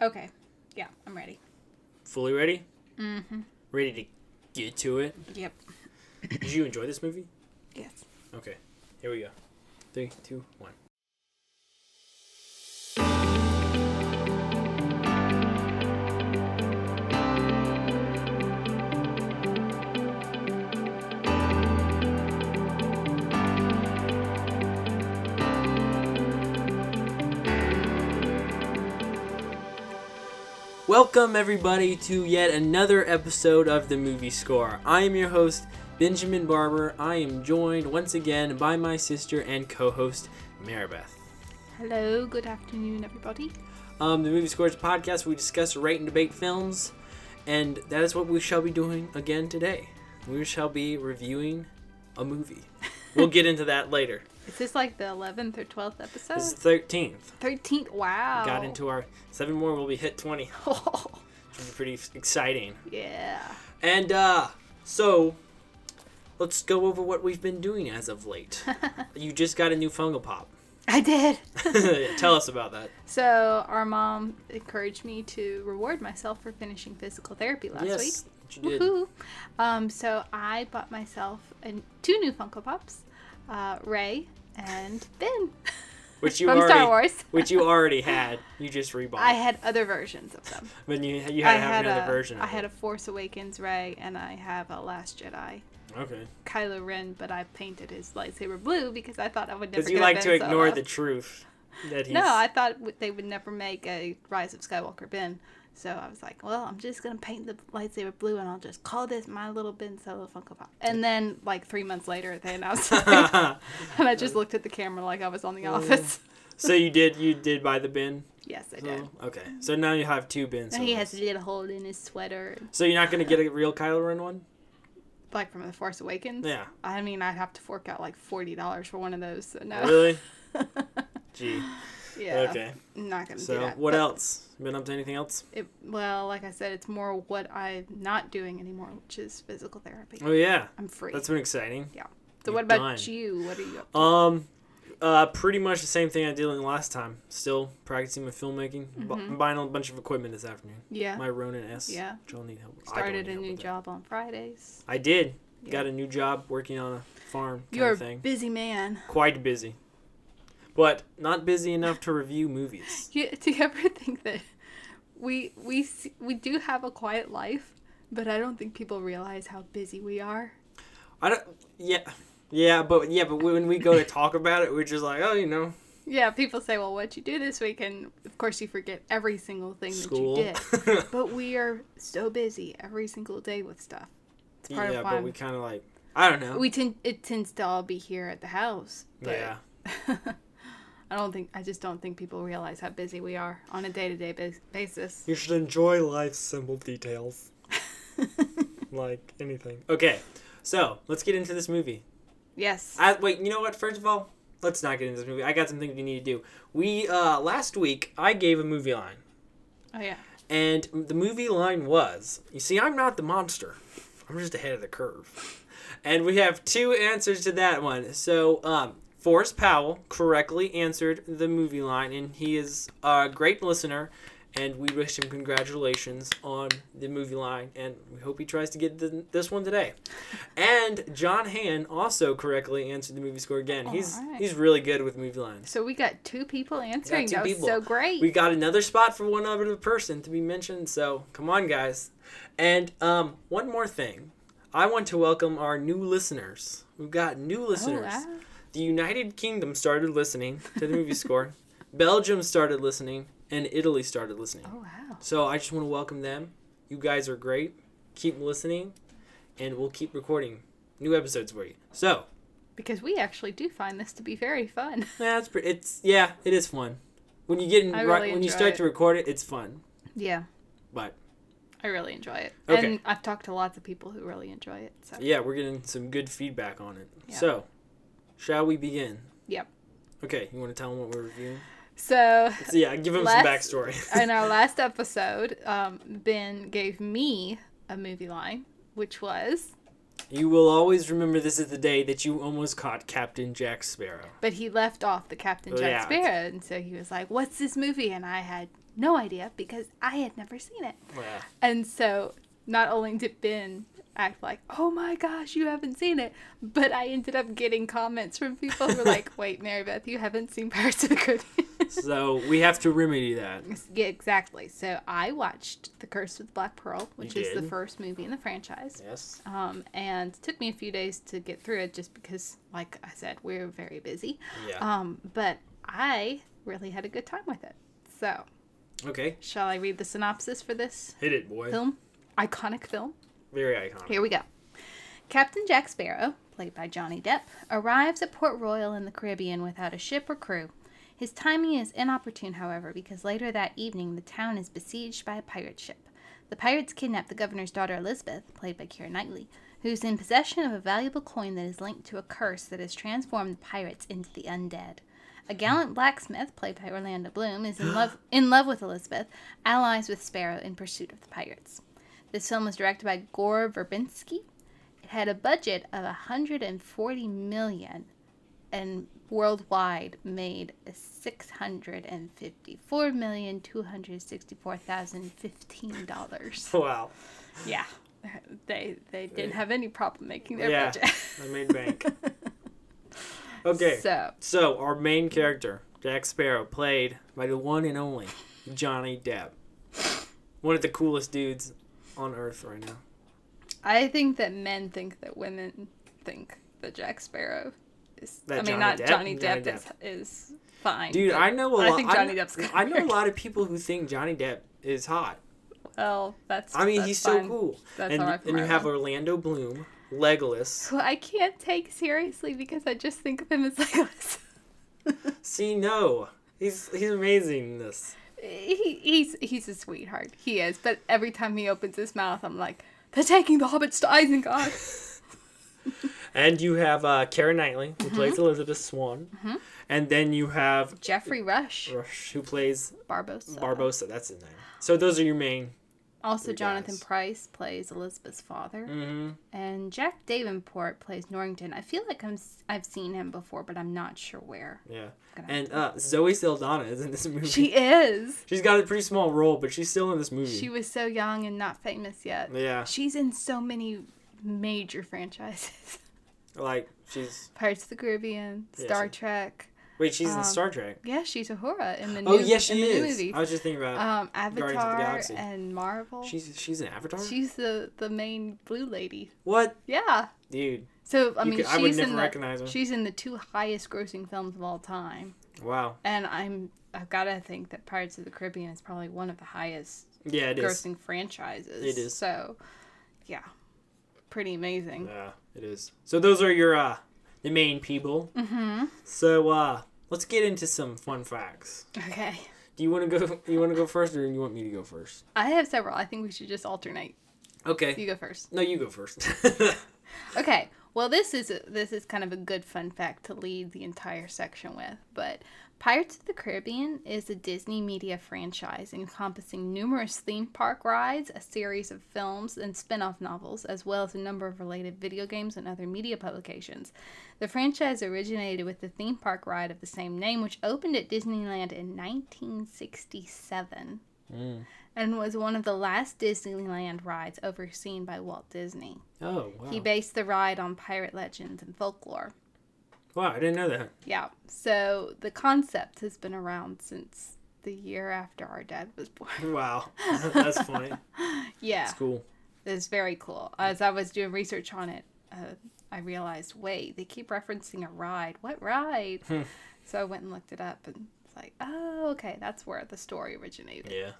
Okay. Yeah, I'm ready. Fully ready? Mm-hmm. Ready to get to it? Yep. Did you enjoy this movie? Yes. Okay, here we go. Three, two, one. Welcome, everybody, to yet another episode of the Movie Score. I am your host, Benjamin Barber. I am joined once again by my sister and co host, Maribeth. Hello. Good afternoon, everybody. Um, the Movie Score is a podcast where we discuss, rate, and debate films, and that is what we shall be doing again today. We shall be reviewing a movie. We'll get into that later. Is this like the 11th or 12th episode? This is 13th. 13th. Wow. Got into our seven more, we'll be hit 20. Oh, Which be pretty exciting. yeah. And uh so let's go over what we've been doing as of late. you just got a new Funko Pop. I did. Tell us about that. so, our mom encouraged me to reward myself for finishing physical therapy last week. yes, you did. Woohoo! Um, so I bought myself an, two new Funko Pops, uh, Rey and Ben. Which you from already Star Wars. which you already had. You just rebought. I had other versions of them. but you you had I to have had another a, version. Of I had it. a Force Awakens Rey, and I have a Last Jedi okay. Kylo Ren, but I painted his lightsaber blue because I thought I would never. Because you get like to ignore Solo. the truth that he's. No, I thought they would never make a Rise of Skywalker Ben. So I was like, well, I'm just gonna paint the lightsaber blue, and I'll just call this my little Ben Solo Funko Pop. And then, like three months later, they announced it, and I just looked at the camera like I was on The oh, Office. so you did you did buy the bin. yes, I did. Oh, okay. So now you have two bins. And he has a little hole in his sweater, So you're not gonna get a real Kylo Ren one? like from The Force Awakens. Yeah. I mean, I'd have to fork out like forty dollars for one of those. So no. Really? Gee. Yeah. Okay. I'm not gonna do So that. what But else? Been up to anything else? It, well, like I said, it's more what I'm not doing anymore, which is physical therapy. Oh yeah, I'm free. that's been exciting. Yeah. So you're what about done. you? What are you up to? Um, uh, pretty much the same thing I did last time. Still practicing my filmmaking. Bu- I'm buying a bunch of equipment this afternoon. Mm-hmm. yeah. My Ronin S. Yeah. Which I'll need help. I Started need a new job on Fridays. I did. Yeah. Got a new job working on a farm kind You're of a thing. busy man. Quite busy, but not busy enough to review movies. You, do you ever think that we we we do have a quiet life, but I don't think people realize how busy we are. I don't. Yeah. Yeah, but yeah, but when we go to talk about it, we're just like, oh, you know, Yeah, people say, "Well, what'd you do this week?" And of course, you forget every single thing school. that you did. But we are so busy every single day with stuff. It's part yeah, of why but we kind of like, I don't know. we tend it tends to all be here at the house. But yeah. I don't think I just don't think people realize how busy we are on a day to day basis. You should enjoy life's simple details. like anything. Okay, so let's get into this movie. Yes. I, wait, you know what? First of all, let's not get into this movie. I got some things we need to do. We uh last week I gave a movie line, Oh yeah. and the movie line was, you see, I'm not the monster. I'm just ahead of the curve. And we have two answers to that one. So, um, Forrest Powell correctly answered the movie line, and he is a great listener. And we wish him congratulations on the movie line, and we hope he tries to get the, this one today. And John Han also correctly answered the movie score again. He's Alright. he's really good with movie lines. So we got two people answering. two that was people. so great. We got another spot for one other person to be mentioned, so come on, guys. And um, one more thing, I want to welcome our new listeners. We've got new oh, listeners. wow. The United Kingdom started listening to the movie score. Belgium started listening, and Italy started listening. oh wow. So I just want to welcome them. You guys are great. Keep listening, and we'll keep recording new episodes for you. So Because we actually do find this to be very fun. yeah, it's pretty. It's yeah, it is fun. When you get in, I right, when you start it. to record it, it's fun. yeah. But I really enjoy it. Okay. And I've talked to lots of people who really enjoy it. So yeah, we're getting some good feedback on it. Yeah. So, shall we begin? Yep. Okay, you want to tell them what we're reviewing? So So yeah, give them some backstory. in our last episode, um, Ben gave me a movie line, which was, you will always remember this is the day that you almost caught Captain Jack Sparrow. but he left off the Captain Oh, Jack yeah. Sparrow, and so he was like, "What's this movie?" And I had no idea because I had never seen it. Yeah. And so not only did Ben act like, oh my gosh, you haven't seen it, but I ended up getting comments from people who were like, wait, Maribeth, you haven't seen Pirates of the Caribbean. So we have to remedy that. yeah, exactly. So I watched The Curse of the Black Pearl, which is the first movie in the franchise. Yes. Um, and it took me a few days to get through it just because, like I said, we're very busy. Yeah. Um, but I really had a good time with it. So, Okay. shall I read the synopsis for this Hit it, boy. film? Iconic film. Very iconic. Here we go. Captain Jack Sparrow, played by Johnny Depp, arrives at Port Royal in the Caribbean without a ship or crew. His timing is inopportune, however, because later that evening the town is besieged by a pirate ship. The pirates kidnap the governor's daughter Elizabeth, played by Keira Knightley, who's in possession of a valuable coin that is linked to a curse that has transformed the pirates into the undead. A gallant blacksmith, played by Orlando Bloom, is in love in love with Elizabeth, allies with Sparrow in pursuit of the pirates. This film was directed by Gore Verbinski. It had a budget of 140 million and worldwide made 654,264,015 dollars. Wow. Yeah. They they didn't have any problem making their Yeah. budget. I made bank. Okay. So, So our main character, Jack Sparrow, played by the one and only Johnny Depp. One of the coolest dudes on earth right now. I think that men think that women think that Jack Sparrow is That I mean Johnny not Depp? Johnny Johnny Depp, Is, is fine. Dude, I know a I lot. think Johnny I, Depp's I know a lot of people who think Johnny Depp is hot. Well, that's I mean, that's he's fine. so cool. That's and all right and you have. Orlando Bloom, Legolas. who I can't take seriously because I just think of him as Legolas. See, no, he's he's amazing in this. He, he's he's a sweetheart. He is, but every time he opens his mouth, I'm like, they're taking the hobbits to Isengard. And you have uh, Keira Knightley, who Mm-hmm. plays Elizabeth Swann, and then you have Geoffrey Rush, Rush, who plays Barbossa. Barbossa. That's his name. So those are your main. Also, Jonathan guys. Pryce plays Elizabeth's father, hmm and Jack Davenport plays Norrington. I feel like I'm I've seen him before, but I'm not sure where. Yeah. And uh, Zoe Saldana is in this movie. She is. She's got a pretty small role, but she's still in this movie. She was so young and not famous yet. yeah. She's in so many major franchises. Like she's Pirates of the Caribbean, Yeah, Star she- Trek. Wait, she's in Um, Star Trek. Yeah, she's Uhura in the new Oh yes, she in the is. movie. I was just thinking about. Um, the Avatar and Marvel. She's, she's an Avatar. She's the the main blue lady. what, Yeah. dude? So I mean, could- she's I would in the recognize her. she's in the two highest grossing films of all time, Wow. and I'm I've got to think that Pirates of the Caribbean is probably one of the highest Yeah, it is. grossing franchises. It is. So, yeah, pretty amazing. Yeah, it is. So those are your uh the main people. Mm-hmm. So uh let's get into some fun facts. Okay. Do you want to go? You want to go first, or do you want me to go first? I have several. I think we should just alternate. Okay. You go first. No, you go first. Okay. Well, this is a, this is kind of a good fun fact to lead the entire section with, but Pirates of the Caribbean is a Disney media franchise encompassing numerous theme park rides, a series of films and spin-off novels, as well as a number of related video games and other media publications. The franchise originated with the theme park ride of the same name, which opened at Disneyland in 1967 Mm. and was one of the last Disneyland rides overseen by Walt Disney. Oh wow! He based the ride on pirate legends and folklore. Wow, I didn't know that. Yeah, so the concept has been around since the year after our dad was born. Wow, that's funny. yeah, It's cool. it's very cool. As I was doing research on it, uh, I realized, wait, they keep referencing a ride. What ride? Hmm. so I went and looked it up, and it's like, oh, okay, that's where the story originated. Yeah.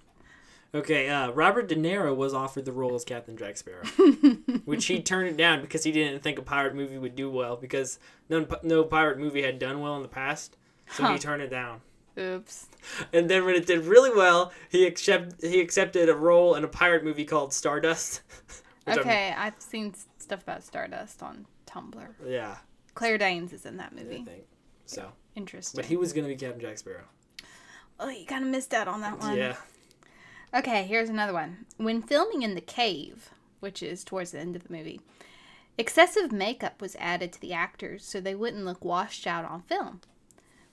Okay, uh, Robert De Niro was offered the role as Captain Jack Sparrow, which he turned it down because he didn't think a pirate movie would do well because none, no pirate movie had done well in the past, so Huh. he turned it down. Oops. And then when it did really well, he accept he accepted a role in a pirate movie called Stardust. Okay, I've seen stuff about Stardust on Tumblr. yeah, Claire Danes is in that I movie. think so. Interesting. But he was gonna be Captain Jack Sparrow. Oh, you kind of missed out on that one. Yeah. Okay, here's another one. When filming in the cave, which is towards the end of the movie, excessive makeup was added to the actors so they wouldn't look washed out on film.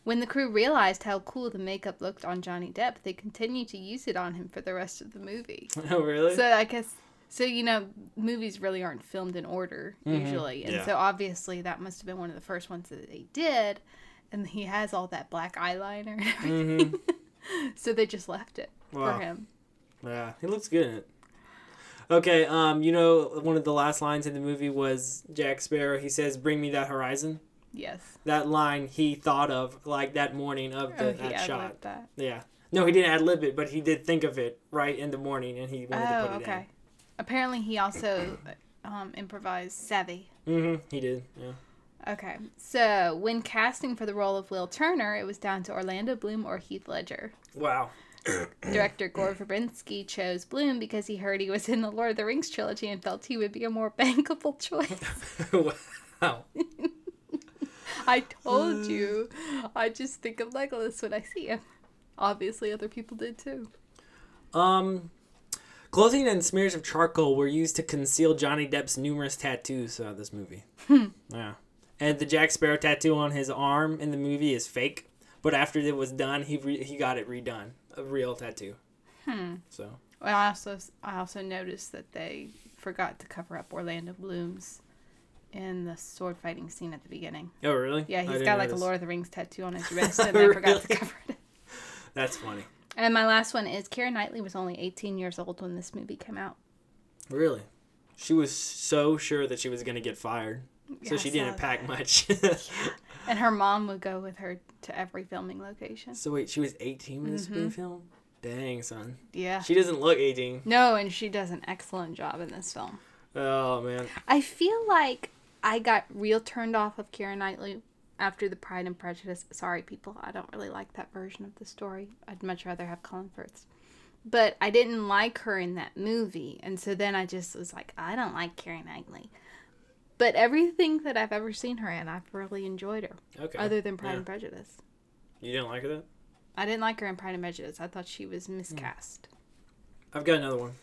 When the crew realized how cool the makeup looked on Johnny Depp, they continued to use it on him for the rest of the movie. Oh, really? So I guess so you know movies really aren't filmed in order mm-hmm. usually, and Yeah. so obviously that must have been one of the first ones that they did, and he has all that black eyeliner and mm-hmm. everything. so they just left it Wow. for him. Yeah, he looks good in it. Okay, um, you know, one of the last lines in the movie was Jack Sparrow. He says, "Bring me that horizon." Yes. That line he thought of like that morning of the Oh, he that shot. that. Yeah. No, he didn't ad lib it, but he did think of it right in the morning, and he wanted to Oh, put it okay. Apparently, he also um, improvised "Savvy." Mm-hmm. He did. Yeah. Okay, so when casting for the role of Will Turner, it was down to Orlando Bloom or Heath Ledger. Wow. Director Gore Verbinski chose Bloom because he heard he was in the Lord of the Rings trilogy and felt he would be a more bankable choice. wow. I told you. I just think of Legolas when I see him. Obviously, other people did too. Um, clothing and smears of charcoal were used to conceal Johnny Depp's numerous tattoos throughout this movie. yeah, and the Jack Sparrow tattoo on his arm in the movie is fake, but after it was done, he re- he got it redone, a real tattoo. Hmm. So Well, I also I also noticed that they forgot to cover up Orlando Bloom's in the sword fighting scene at the beginning. oh really? Yeah, he's got like a. Lord of the Rings tattoo on his wrist, and they forgot to cover it. That's funny. And my last one is Keira Knightley was only 18 years old when this movie came out. Really, she was so sure that she was gonna get fired, so she didn't saw pack that. much. And her mom would go with her to every filming location. so wait, she was 18 when this Mm-hmm. filmed. Dang, son. Yeah. She doesn't look 18. No, and she does an excellent job in this film. Oh man. I feel like I got real turned off of Keira Knightley after the Pride and Prejudice. Sorry, people, I don't really like that version of the story. I'd much rather have Colin Firth. But I didn't like her in that movie, and so then I just was like, I don't like Keira Knightley. But everything that I've ever seen her in, I've really enjoyed her, Okay. other than Pride Yeah. and Prejudice. You didn't like that? I didn't like her in Pride and Prejudice. I thought she was miscast. Hmm. I've got another one.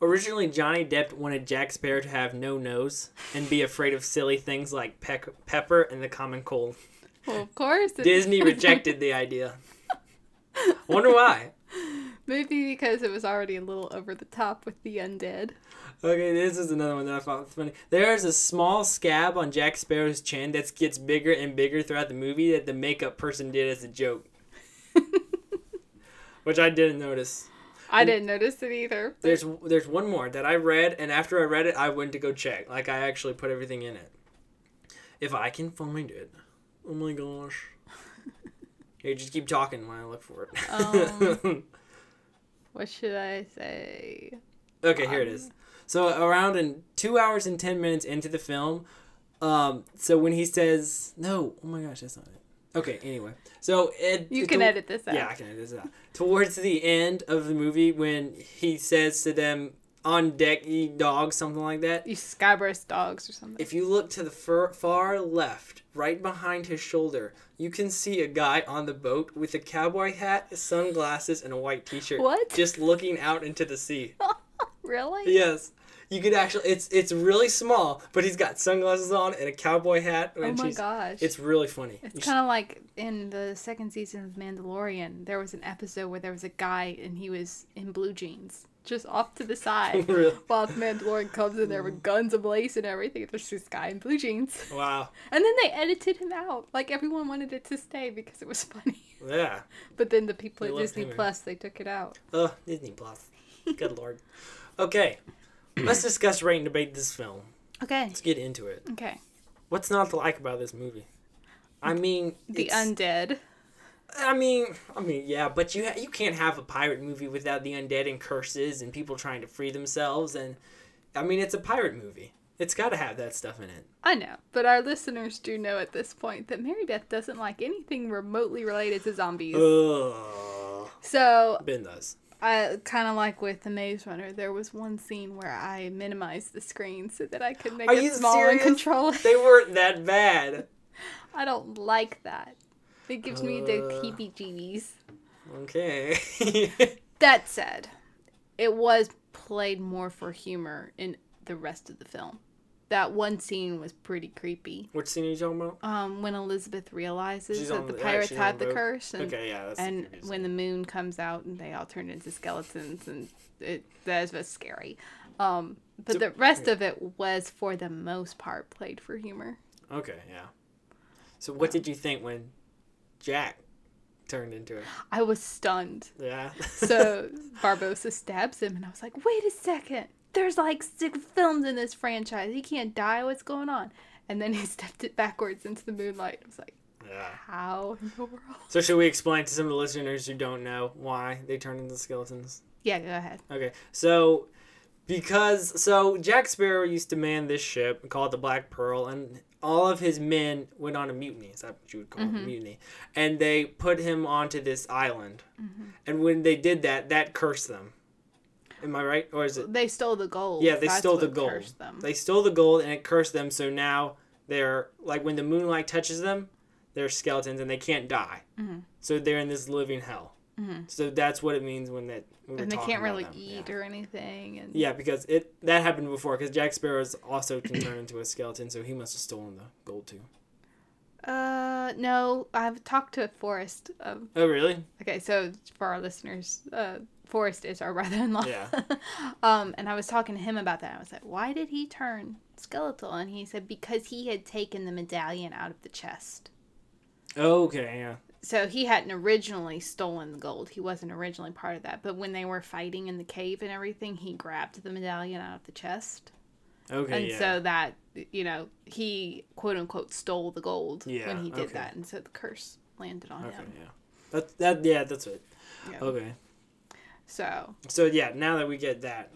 Originally, Johnny Depp wanted Jack Sparrow to have no nose and be afraid of silly things like peck- pepper and the common cold. Well, of course. Disney rejected the idea. Wonder why. Maybe because it was already a little over the top with the undead. Okay, this is another one that I thought was funny. There's a small scab on Jack Sparrow's chin that gets bigger and bigger throughout the movie that the makeup person did as a joke. Which I didn't notice. I didn't notice it either. but- There's there's one more that I read, and after I read it, I went to go check. Like I actually put everything in it. If I can find it, oh my gosh. Hey, just keep talking when I look for it. Um, what should I say? okay, here it is. So around in two hours and ten minutes into the film, um, so when he says no, oh my gosh, that's not it. Okay, anyway, so it You can to- edit this out. Yeah, I can edit this out. Towards the end of the movie, when he says to them, "On deck, ye dogs," something like that. You Skyburst dogs or something. If you look to the far, far left, right behind his shoulder, you can see a guy on the boat with a cowboy hat, sunglasses, and a white T-shirt. What? Just looking out into the sea. really? yes, you could actually. It's it's really small, but he's got sunglasses on and a cowboy hat. Oh my gosh. It's really funny. It's kind of like in the second season of Mandalorian, there was an episode where there was a guy and he was in blue jeans, just off to the side. Really? While the Mandalorian comes in there with mm. guns ablaze and everything. There's this guy in blue jeans. wow. And then they edited him out. Like everyone wanted it to stay because it was funny. Yeah. But then the people They at Disney. Plus, they took it out. Oh, Disney Plus. Good lord. Okay, let's discuss rate and debate this film. Okay. Let's get into it. Okay. What's not to like about this movie? I mean, The undead. I mean, I mean, yeah, but you ha- you can't have a pirate movie without the undead and curses and people trying to free themselves. And I mean, it's a pirate movie. It's got to have that stuff in it. I know, but our listeners do know at this point that Maribeth doesn't like anything remotely related to zombies. Ugh. so Ben does. I kind of like with the Maze Runner, there was one scene where I minimized the screen so that I could make Are it you small serious? and control it. They weren't that bad. I don't like that. It gives me the Uh. heebie-jeebies. Okay. That said, it was played more for humor in the rest of the film. that one scene was pretty creepy. Which scene are you talking about? Um, when Elizabeth realizes She's that the the- pirates on had the the curse, and Okay, yeah, the and creepy when the moon comes out and they all turn into skeletons, and it that was scary. Um, but So- the rest of it was, for the most part, played for humor. Okay, yeah. So what did you think when Jack turned into it? I was stunned. Yeah. So Barbossa stabs him, and I was like, "Wait a second! There's like six films in this franchise. He can't die. What's going on?" And then he stepped it backwards into the moonlight. I was like, yeah. "How in the world?" So should we explain to some of the listeners who don't know why they turned into skeletons? Yeah, go ahead. Okay, so because so Jack Sparrow used to man this ship called the Black Pearl, and all of his men went on a mutiny. Is that what you would call it, a mutiny? And they put him onto this island, and when they did that, that cursed them. Am I right, or is it? They stole the gold. Yeah, they That's stole the gold. cursed Them. They stole the gold, and it cursed them. So now they're like when the moonlight touches them, they're skeletons, and they can't die. Mm-hmm. So they're in this living hell. So that's what it means when that. When and they can't really them. eat Yeah. or anything. And Yeah, because it that happened before. Because Jack Sparrow's also can turn into a skeleton, so he must have stolen the gold too. Uh, no, I've talked to Forrest. Um, Oh, really? okay, so for our listeners, uh, Forrest is our brother-in-law. Yeah. um, and I was talking to him about that. I was like, "Why did he turn skeletal?" And he said because he had taken the medallion out of the chest. Okay. Yeah. So he hadn't originally stolen the gold. He wasn't originally part of that. But when they were fighting in the cave and everything, he grabbed the medallion out of the chest. Okay. and yeah. so that you know he quote unquote stole the gold Yeah, when he did okay. that and so the curse landed on okay. him Yeah. That that yeah that's it. Yeah. Okay. so So yeah, now that we get that,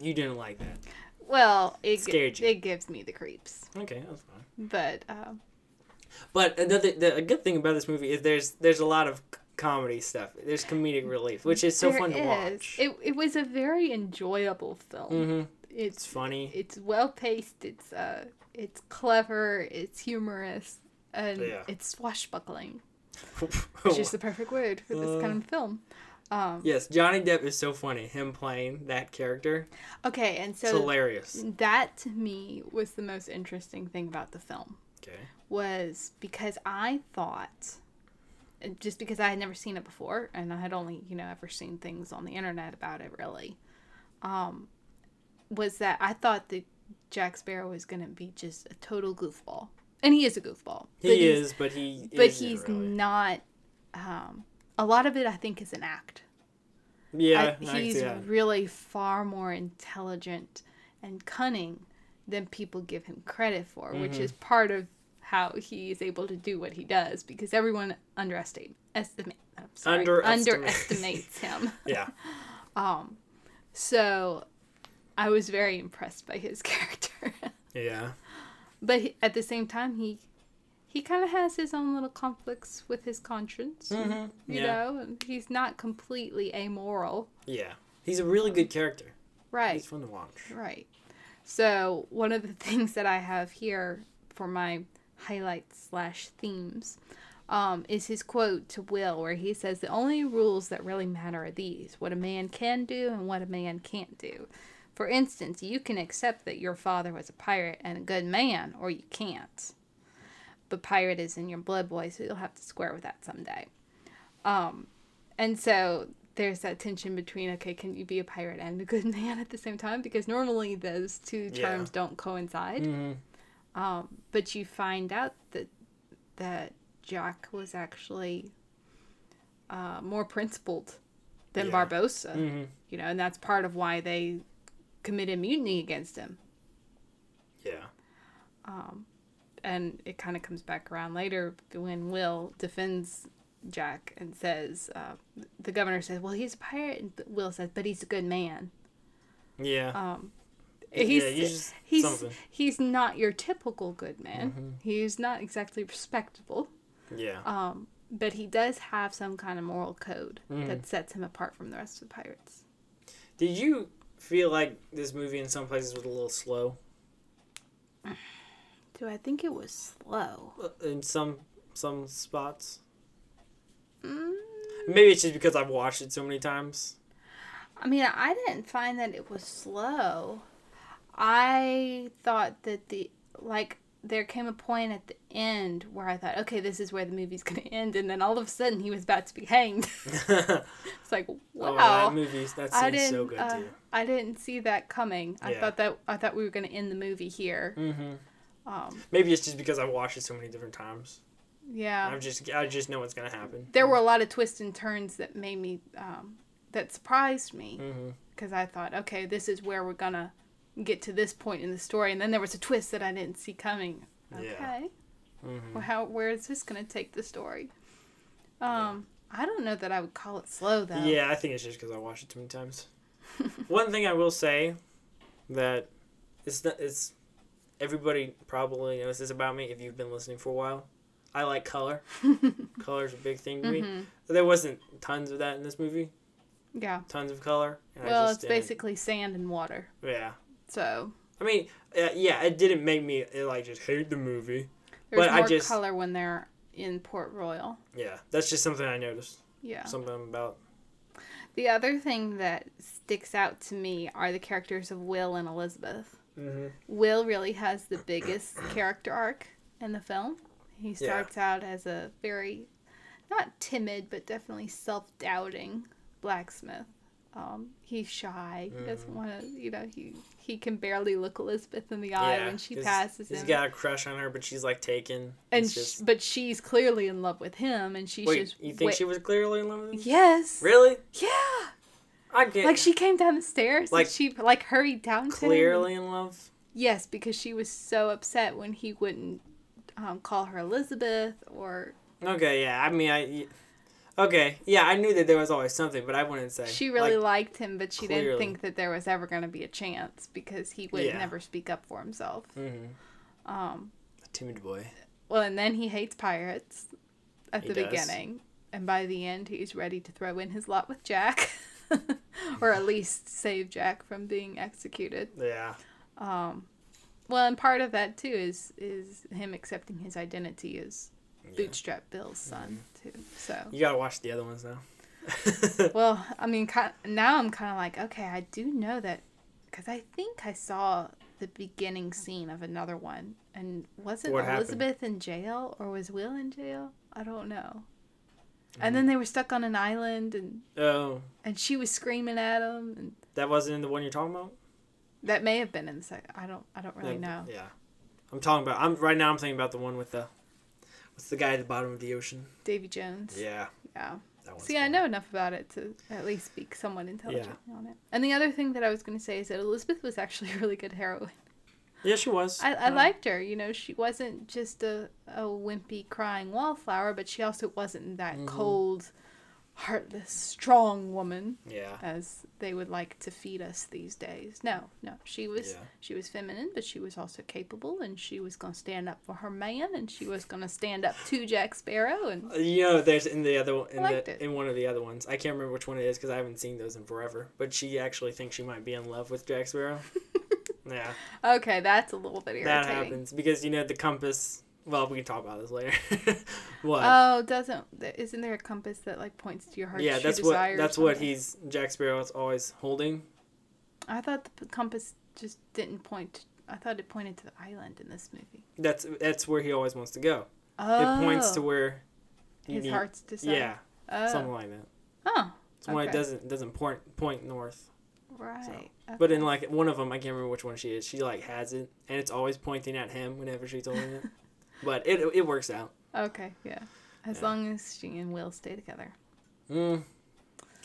you didn't like that. well it, Scared gi- you. it gives me the creeps Okay, that's fine. but um, But another the, a good thing about this movie is there's there's a lot of comedy stuff. There's comedic relief, which is so there fun to watch. it, it was a very enjoyable film mm-hmm. It's it's funny. it's well paced it's uh it's clever it's humorous and Yeah. it's swashbuckling which is the perfect word for this Uh, kind of film um yes, Johnny Depp is so funny. Him playing that character, okay and it's so hilarious. that to me was the most interesting thing about the film Okay. Was because I thought just because I had never seen it before and I had only, you know, ever seen things on the internet about it really. Um was that I thought that Jack Sparrow was going to be just a total goofball. And he is a goofball. He is, but he. But he's really. not um a lot of it I think is an act. Yeah, I, he's see that. really far more intelligent and cunning than people give him credit for, which Mm-hmm. is part of how he is able to do what he does because everyone underestimate estimate sorry, Underestimate. underestimates him. Yeah. Um, So I was very impressed by his character. Yeah. but he, at the same time he he kind of has his own little conflicts with his conscience. Mm-hmm. You yeah. know, and he's not completely amoral. Yeah. He's a really good character. Right. He's fun to watch. Right. So one of the things that I have here for my highlights slash themes um, is his quote to Will, where he says, "The only rules that really matter are these: what a man can do and what a man can't do. For instance, you can accept that your father was a pirate and a good man, or you can't. But pirate is in your blood, boy, so you'll have to square with that someday." Um, and so there's that tension between okay, can you be a pirate and a good man at the same time? Because normally those two Yeah. terms don't coincide. hmm Um, but you find out that that Jack was actually uh, more principled than Yeah. Barbossa, hmm you know, and that's part of why they committed mutiny against him. Yeah. and it kind of comes back around later when Will defends Jack and says, uh, the governor says, "Well, he's a pirate," and Will says, "But he's a good man." Yeah. Um, Yeah, he's he's he's something. he's not your typical good man. Mm-hmm. He's not exactly respectable, yeah. um, but he does have some kind of moral code Mm-hmm. that sets him apart from the rest of the pirates. Did you feel like this movie in some places was a little slow? Do I think it was slow? Uh, In some some spots? Mm, Maybe it's just because I've watched it so many times. I mean, I didn't find that it was slow. I thought that the like there came a point at the end where I thought, okay, this is where the movie's gonna end, and then all of a sudden he was about to be hanged. it's like, wow, Oh, that movie, that I seems so good uh, too. I didn't see that coming. I thought that I thought we were gonna end the movie here. hmm Um, Maybe it's just because I've watched it so many different times. yeah, I'm just, I just know what's gonna happen. there were a lot of twists and turns that made me um, that surprised me because I thought, okay, this is where we're gonna get to this point in the story, and then there was a twist that I didn't see coming. Yeah. Okay, hmm well, how where is this gonna take the story? Um, I don't know that I would call it slow though. Yeah, I think it's just because I watched it too many times. One thing I will say that it's not, it's everybody probably knows this about me if you've been listening for a while. I like color. Color's a big thing to me. Mhm. There wasn't tons of that in this movie. Yeah. Tons of color. and I Well, it's didn't- basically sand and water. yeah. So I mean, uh, yeah, it didn't make me like just hate the movie. there's But I more just- color when they're in Port Royal. Yeah, that's just something I noticed. Yeah. Something about. The other thing that sticks out to me are the characters of Will and Elizabeth. Mm-hmm. Will really has the biggest character arc in the film. He Yeah. starts out as a very, not timid, but definitely self doubting blacksmith. Um, he's shy. He doesn't want to, you know, he he can barely look Elizabeth in the eye yeah, when she passes He's him. He's got a crush on her, but she's like taken. and just, but she's clearly in love with him, and she's wait, just you think she was clearly in love with him? Yes. Really? Yeah. I get Like she came down the stairs, Like, she like hurried down to him. clearly in love. Yes, because she was so upset when he wouldn't um, call her Elizabeth or Okay, yeah. I mean, I. Okay, yeah. I knew that there was always something, but I wouldn't say she really like, liked him, but she clearly. didn't think that there was ever going to be a chance because he would Yeah. never speak up for himself. mhm, Um, a timid boy. well, and then he hates pirates at He the does. beginning, and by the end, he's ready to throw in his lot with Jack, or at least save Jack from being executed. Yeah. Um, well, and part of that too is is him accepting his identity as. Bootstrap Bill's son too. So, You gotta watch the other ones now. well, I mean, ki now I'm kind of like, okay, I do know that because I think I saw the beginning scene of another one, and was it What happened? Elizabeth in jail or was Will in jail? I don't know. And Mm. then they were stuck on an island, and oh, and she was screaming at him, and that wasn't in the one you're talking about. that may have been in the second. I don't. I don't really Yeah, know. Yeah. I'm talking about. I'm right now. I'm thinking about the one with the. What's the guy at the bottom of the ocean? Davy Jones. Yeah. Yeah. See, I know enough about it to at least speak somewhat intelligently on it. And the other thing that I was going to say is that Elizabeth was actually a really good heroine. Yeah, she was. I, I Yeah. liked her. You know, she wasn't just a, a wimpy crying wallflower, but she also wasn't that Mhm. cold, heartless, strong woman Yeah. as they would like to feed us these days. No, no, she was Yeah. she was feminine, but she was also capable, and she was to stand up for her man, and she was to stand up to Jack Sparrow, and Uh, You know, there's in the other in the in one of the other ones. I can't remember which one it is because I haven't seen those in forever. But she actually thinks she might be in love with Jack Sparrow. yeah, okay, that's a little bit that happens because you know the compass. Well, we can talk about this later. what? Oh, doesn't isn't there a compass that like points to your heart? yeah, that's what that's what he's Jack Sparrow is always holding. I thought the compass just didn't point. I thought it pointed to the island in this movie. That's that's where he always wants to go. Oh, It points to oh. where you his need- heart's desire. Yeah, Oh. something like that. Oh, It's when it doesn't doesn't point point north. right. But in like one of them, I can't remember which one she is. She like has it, and it's always pointing at him whenever she's holding it. But it it works out. Okay, yeah. As Yeah. long as she and Will stay together. Mm.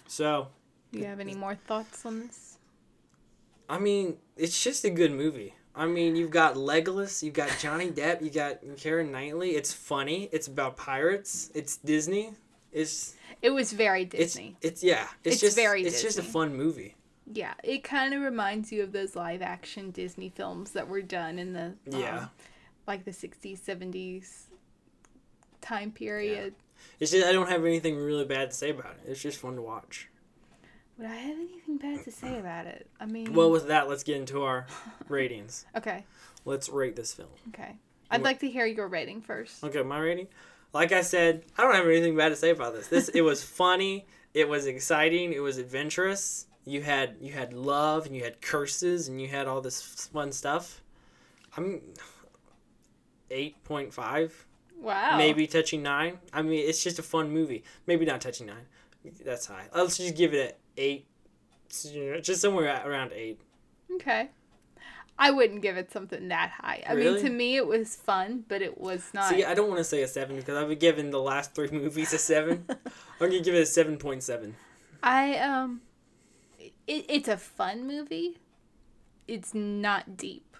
So Do you have any more thoughts on this? I mean, it's just a good movie. I mean, you've got Legolas, you've got Johnny Depp, you got Keira Knightley. It's funny. It's about pirates. It's Disney. It's It was very Disney. it's yeah. It's, It's just very It's just a fun movie. yeah, it kind of reminds you of those live action Disney films that were done in the um, Yeah. Like the 60s, 70s time period. Yeah. It's just I don't have anything really bad to say about it. It's just fun to watch. Would I have anything bad to say about it? I mean, Well, with that, let's get into our ratings. okay, Let's rate this film. okay. I'd like to hear your rating first. Okay, my rating. Like I said, I don't have anything bad to say about this. This it was funny. It was exciting. It was adventurous. You had you had love and you had curses and you had all this fun stuff. I'm eight point five, Wow. maybe touching nine. I mean, it's just a fun movie. Maybe not touching nine. That's high. Let's just give it an eight. Just somewhere around eight. Okay. I wouldn't give it something that high. I Really? mean, to me, it was fun, but it was not. See, I don't want to say a seven because I've given the last three movies a seven. I'm gonna give it a seven point seven. I um, it, it's a fun movie. It's not deep.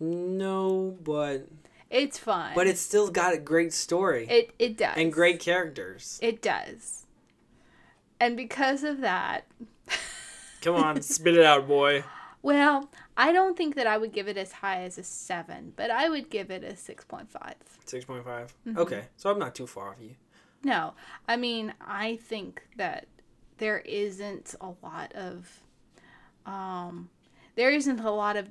No, but It's fun. but it's still got a great story it it does and great characters. It does. And because of that, Come on, spit it out, boy. well, I don't think that I would give it as high as a seven, but I would give it a six point five. Six point five. Mm-hmm. Okay, so I'm not too far off you. No, I mean I think that there isn't a lot of, um, there isn't a lot of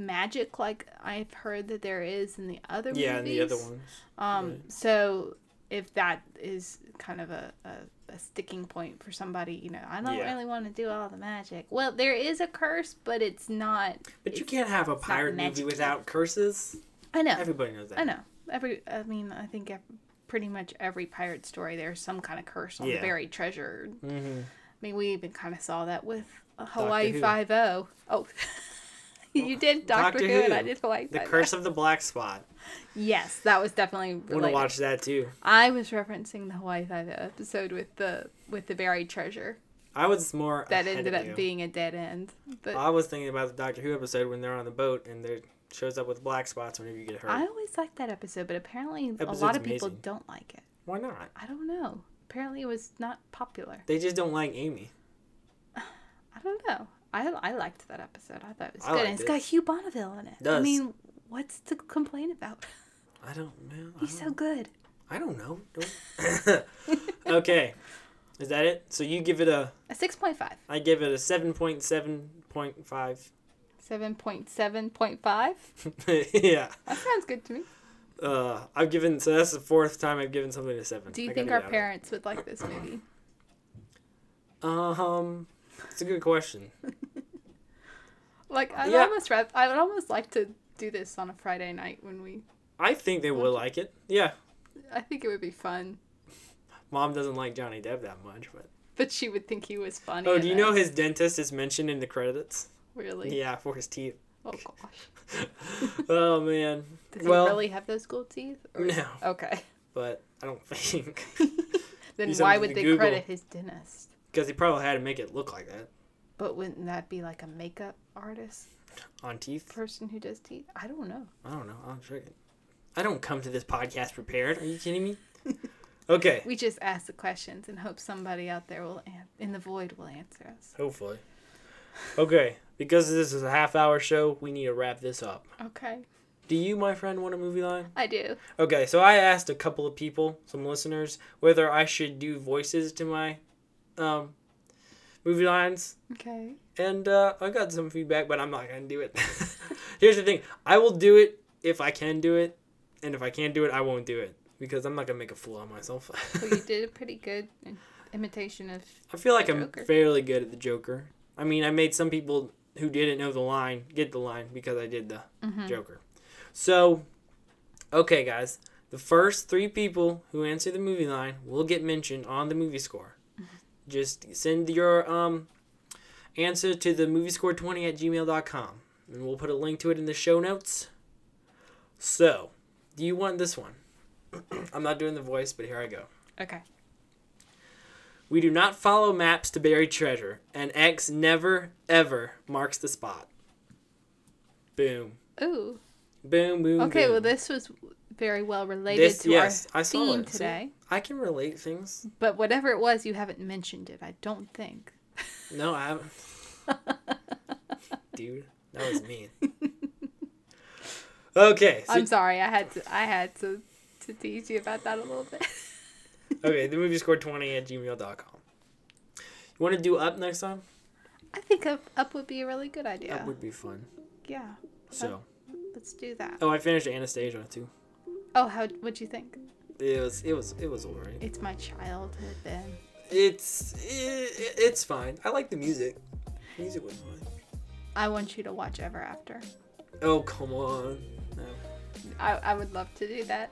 magic like I've heard that there is in the other movies. Yeah, the other ones. Um, Right. so if that is kind of a, a, a sticking point for somebody, you know, I don't Yeah. really want to do all the magic. Well, there is a curse, but it's not. But you can't have a pirate movie without curses. I know. Everybody knows that. I know. Every. I mean, I think pretty much every pirate story there's some kind of curse on Yeah. the buried treasure. Mm-hmm. I mean, we even kind of saw that with Hawaii. Five O. Oh. you did Doctor, Doctor Who, and I did Hawaii The Curse of the Black Spot. Yes, that was definitely. I want to watch that too. I was referencing the Hawaii Five episode with the with the buried treasure I was more that ended up you. being a dead end. But I was thinking about the Doctor Who episode when they're on the boat and there shows up with black spots whenever you get hurt. I always liked that episode, but apparently a lot of people amazing. don't like it. Why not? I don't know. Apparently, it was not popular. They just don't like Amy. I don't know. I I liked that episode. I thought it was I good. And it's it. got Hugh Bonneville in it. I Does. mean, what's to complain about? I don't know. He's don't, so good. I don't know. Don't- okay. Is that it? So you give it a A six point five. I give it a 7.7.5. Seven point seven point five. yeah. That sounds good to me. Uh, I've given so that's the fourth time I've given something a 7. Do you I think our parents would like this movie? Um it's a good question. Like I'd Yeah. almost rather, I would almost like to do this on a Friday night when we. I think they will like it. Yeah. I think it would be fun, Mom doesn't like Johnny Depp that much, but but she would think he was funny. Oh, do you know his dentist is mentioned in the credits? Really? Yeah, for his teeth. Oh gosh. oh man. Does well, he really have those gold teeth? Or- no, Okay. but I don't think Then why would they Google. credit his dentist? Because he probably had to make it look like that But wouldn't that be like a makeup artist on teeth. person who does teeth? I don't know. I don't know. I'll check it. I don't come to this podcast prepared. Are you kidding me? Okay. We just ask the questions and hope somebody out there will an- in the void will answer us. Hopefully. Okay. Because this is a half hour show, we need to wrap this up. Okay. Do you, my friend, want a movie line? I do. Okay, so I asked a couple of people, some listeners, whether I should do voices to my um, movie lines. Okay. And uh, I got some feedback, but I'm not going to do it. Here's the thing I will do it if I can do it. And if I can't do it, I won't do it. Because I'm not going to make a fool of myself. Well, you did a pretty good imitation of. I feel like I'm fairly good at the Joker. I mean, I made some people who didn't know the line get the line because I did the Mhm. Joker. So, okay, guys. The first three people who answer the movie line will get mentioned on the movie score. Just send your um, answer to the movie score 20 at gmail.com. And we'll put a link to it in the show notes. So, do you want this one? I'm not doing the voice, but here I go. Okay. We do not follow maps to bury treasure, and X never, ever marks the spot. Boom. Ooh. Boom, boom. Okay. boom. Well, this was very well related to our This- to yes, our I saw theme it. Today. I can relate things. But whatever it was, you haven't mentioned it. I don't think. No, I haven't. Dude, that was mean. Okay, so, I'm sorry. I had to. I had to to tease you about that a little bit. okay, the movie scored 20 at gmail.com. You want to do up next time? I think up up would be a really good idea. That would be fun. Yeah. So, Let's do that. oh, I finished Anastasia too. Oh, how what'd you think? It was, it was, it was alright. It's my childhood, then. It's it, it's fine. I like the music. Music was fine. I want you to watch Ever After. Oh come on. No. I, I would love to do that.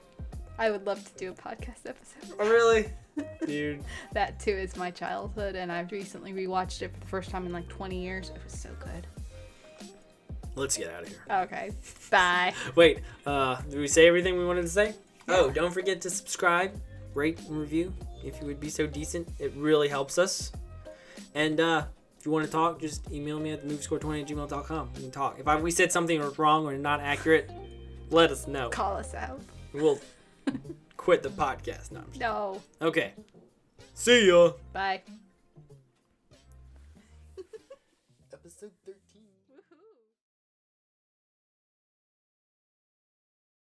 I would love to do a podcast episode. Oh really, dude? That too is my childhood, and I've recently rewatched it for the first time in like 20 years. It was so good. Let's get out of here. Okay, bye. Wait, uh, did we say everything we wanted to say? Oh, don't forget to subscribe, rate, and review if you would be so decent. It really helps us. And uh, if you want to talk, just email me at moviescore20 at gmail.com. We can talk. If I, we said something wrong or not accurate, let us know. Call us out. We'll quit the podcast. No, I'm No. Okay. See ya. Bye.